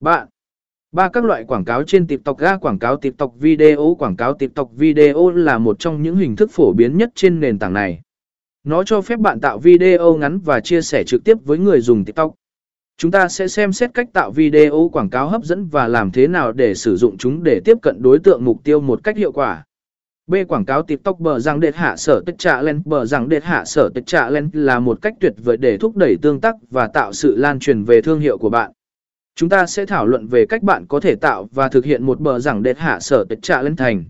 Bạn Ba các loại quảng cáo trên TikTok ga, quảng cáo TikTok video, quảng cáo TikTok video là một trong những hình thức phổ biến nhất trên nền tảng này. Nó cho phép bạn tạo video ngắn và chia sẻ trực tiếp với người dùng TikTok. Chúng ta sẽ xem xét cách tạo video quảng cáo hấp dẫn và làm thế nào để sử dụng chúng để tiếp cận đối tượng mục tiêu một cách hiệu quả. B. Quảng cáo TikTok bờ rằng đệt hạ sở tích trạ lên bờ rằng đệt hạ sở tích trạ lên là một cách tuyệt vời để thúc đẩy tương tác và tạo sự lan truyền về thương hiệu của bạn. Chúng ta sẽ thảo luận về cách bạn có thể tạo và thực hiện một bờ giảng đệt hạ sở tịch trạ lên thành.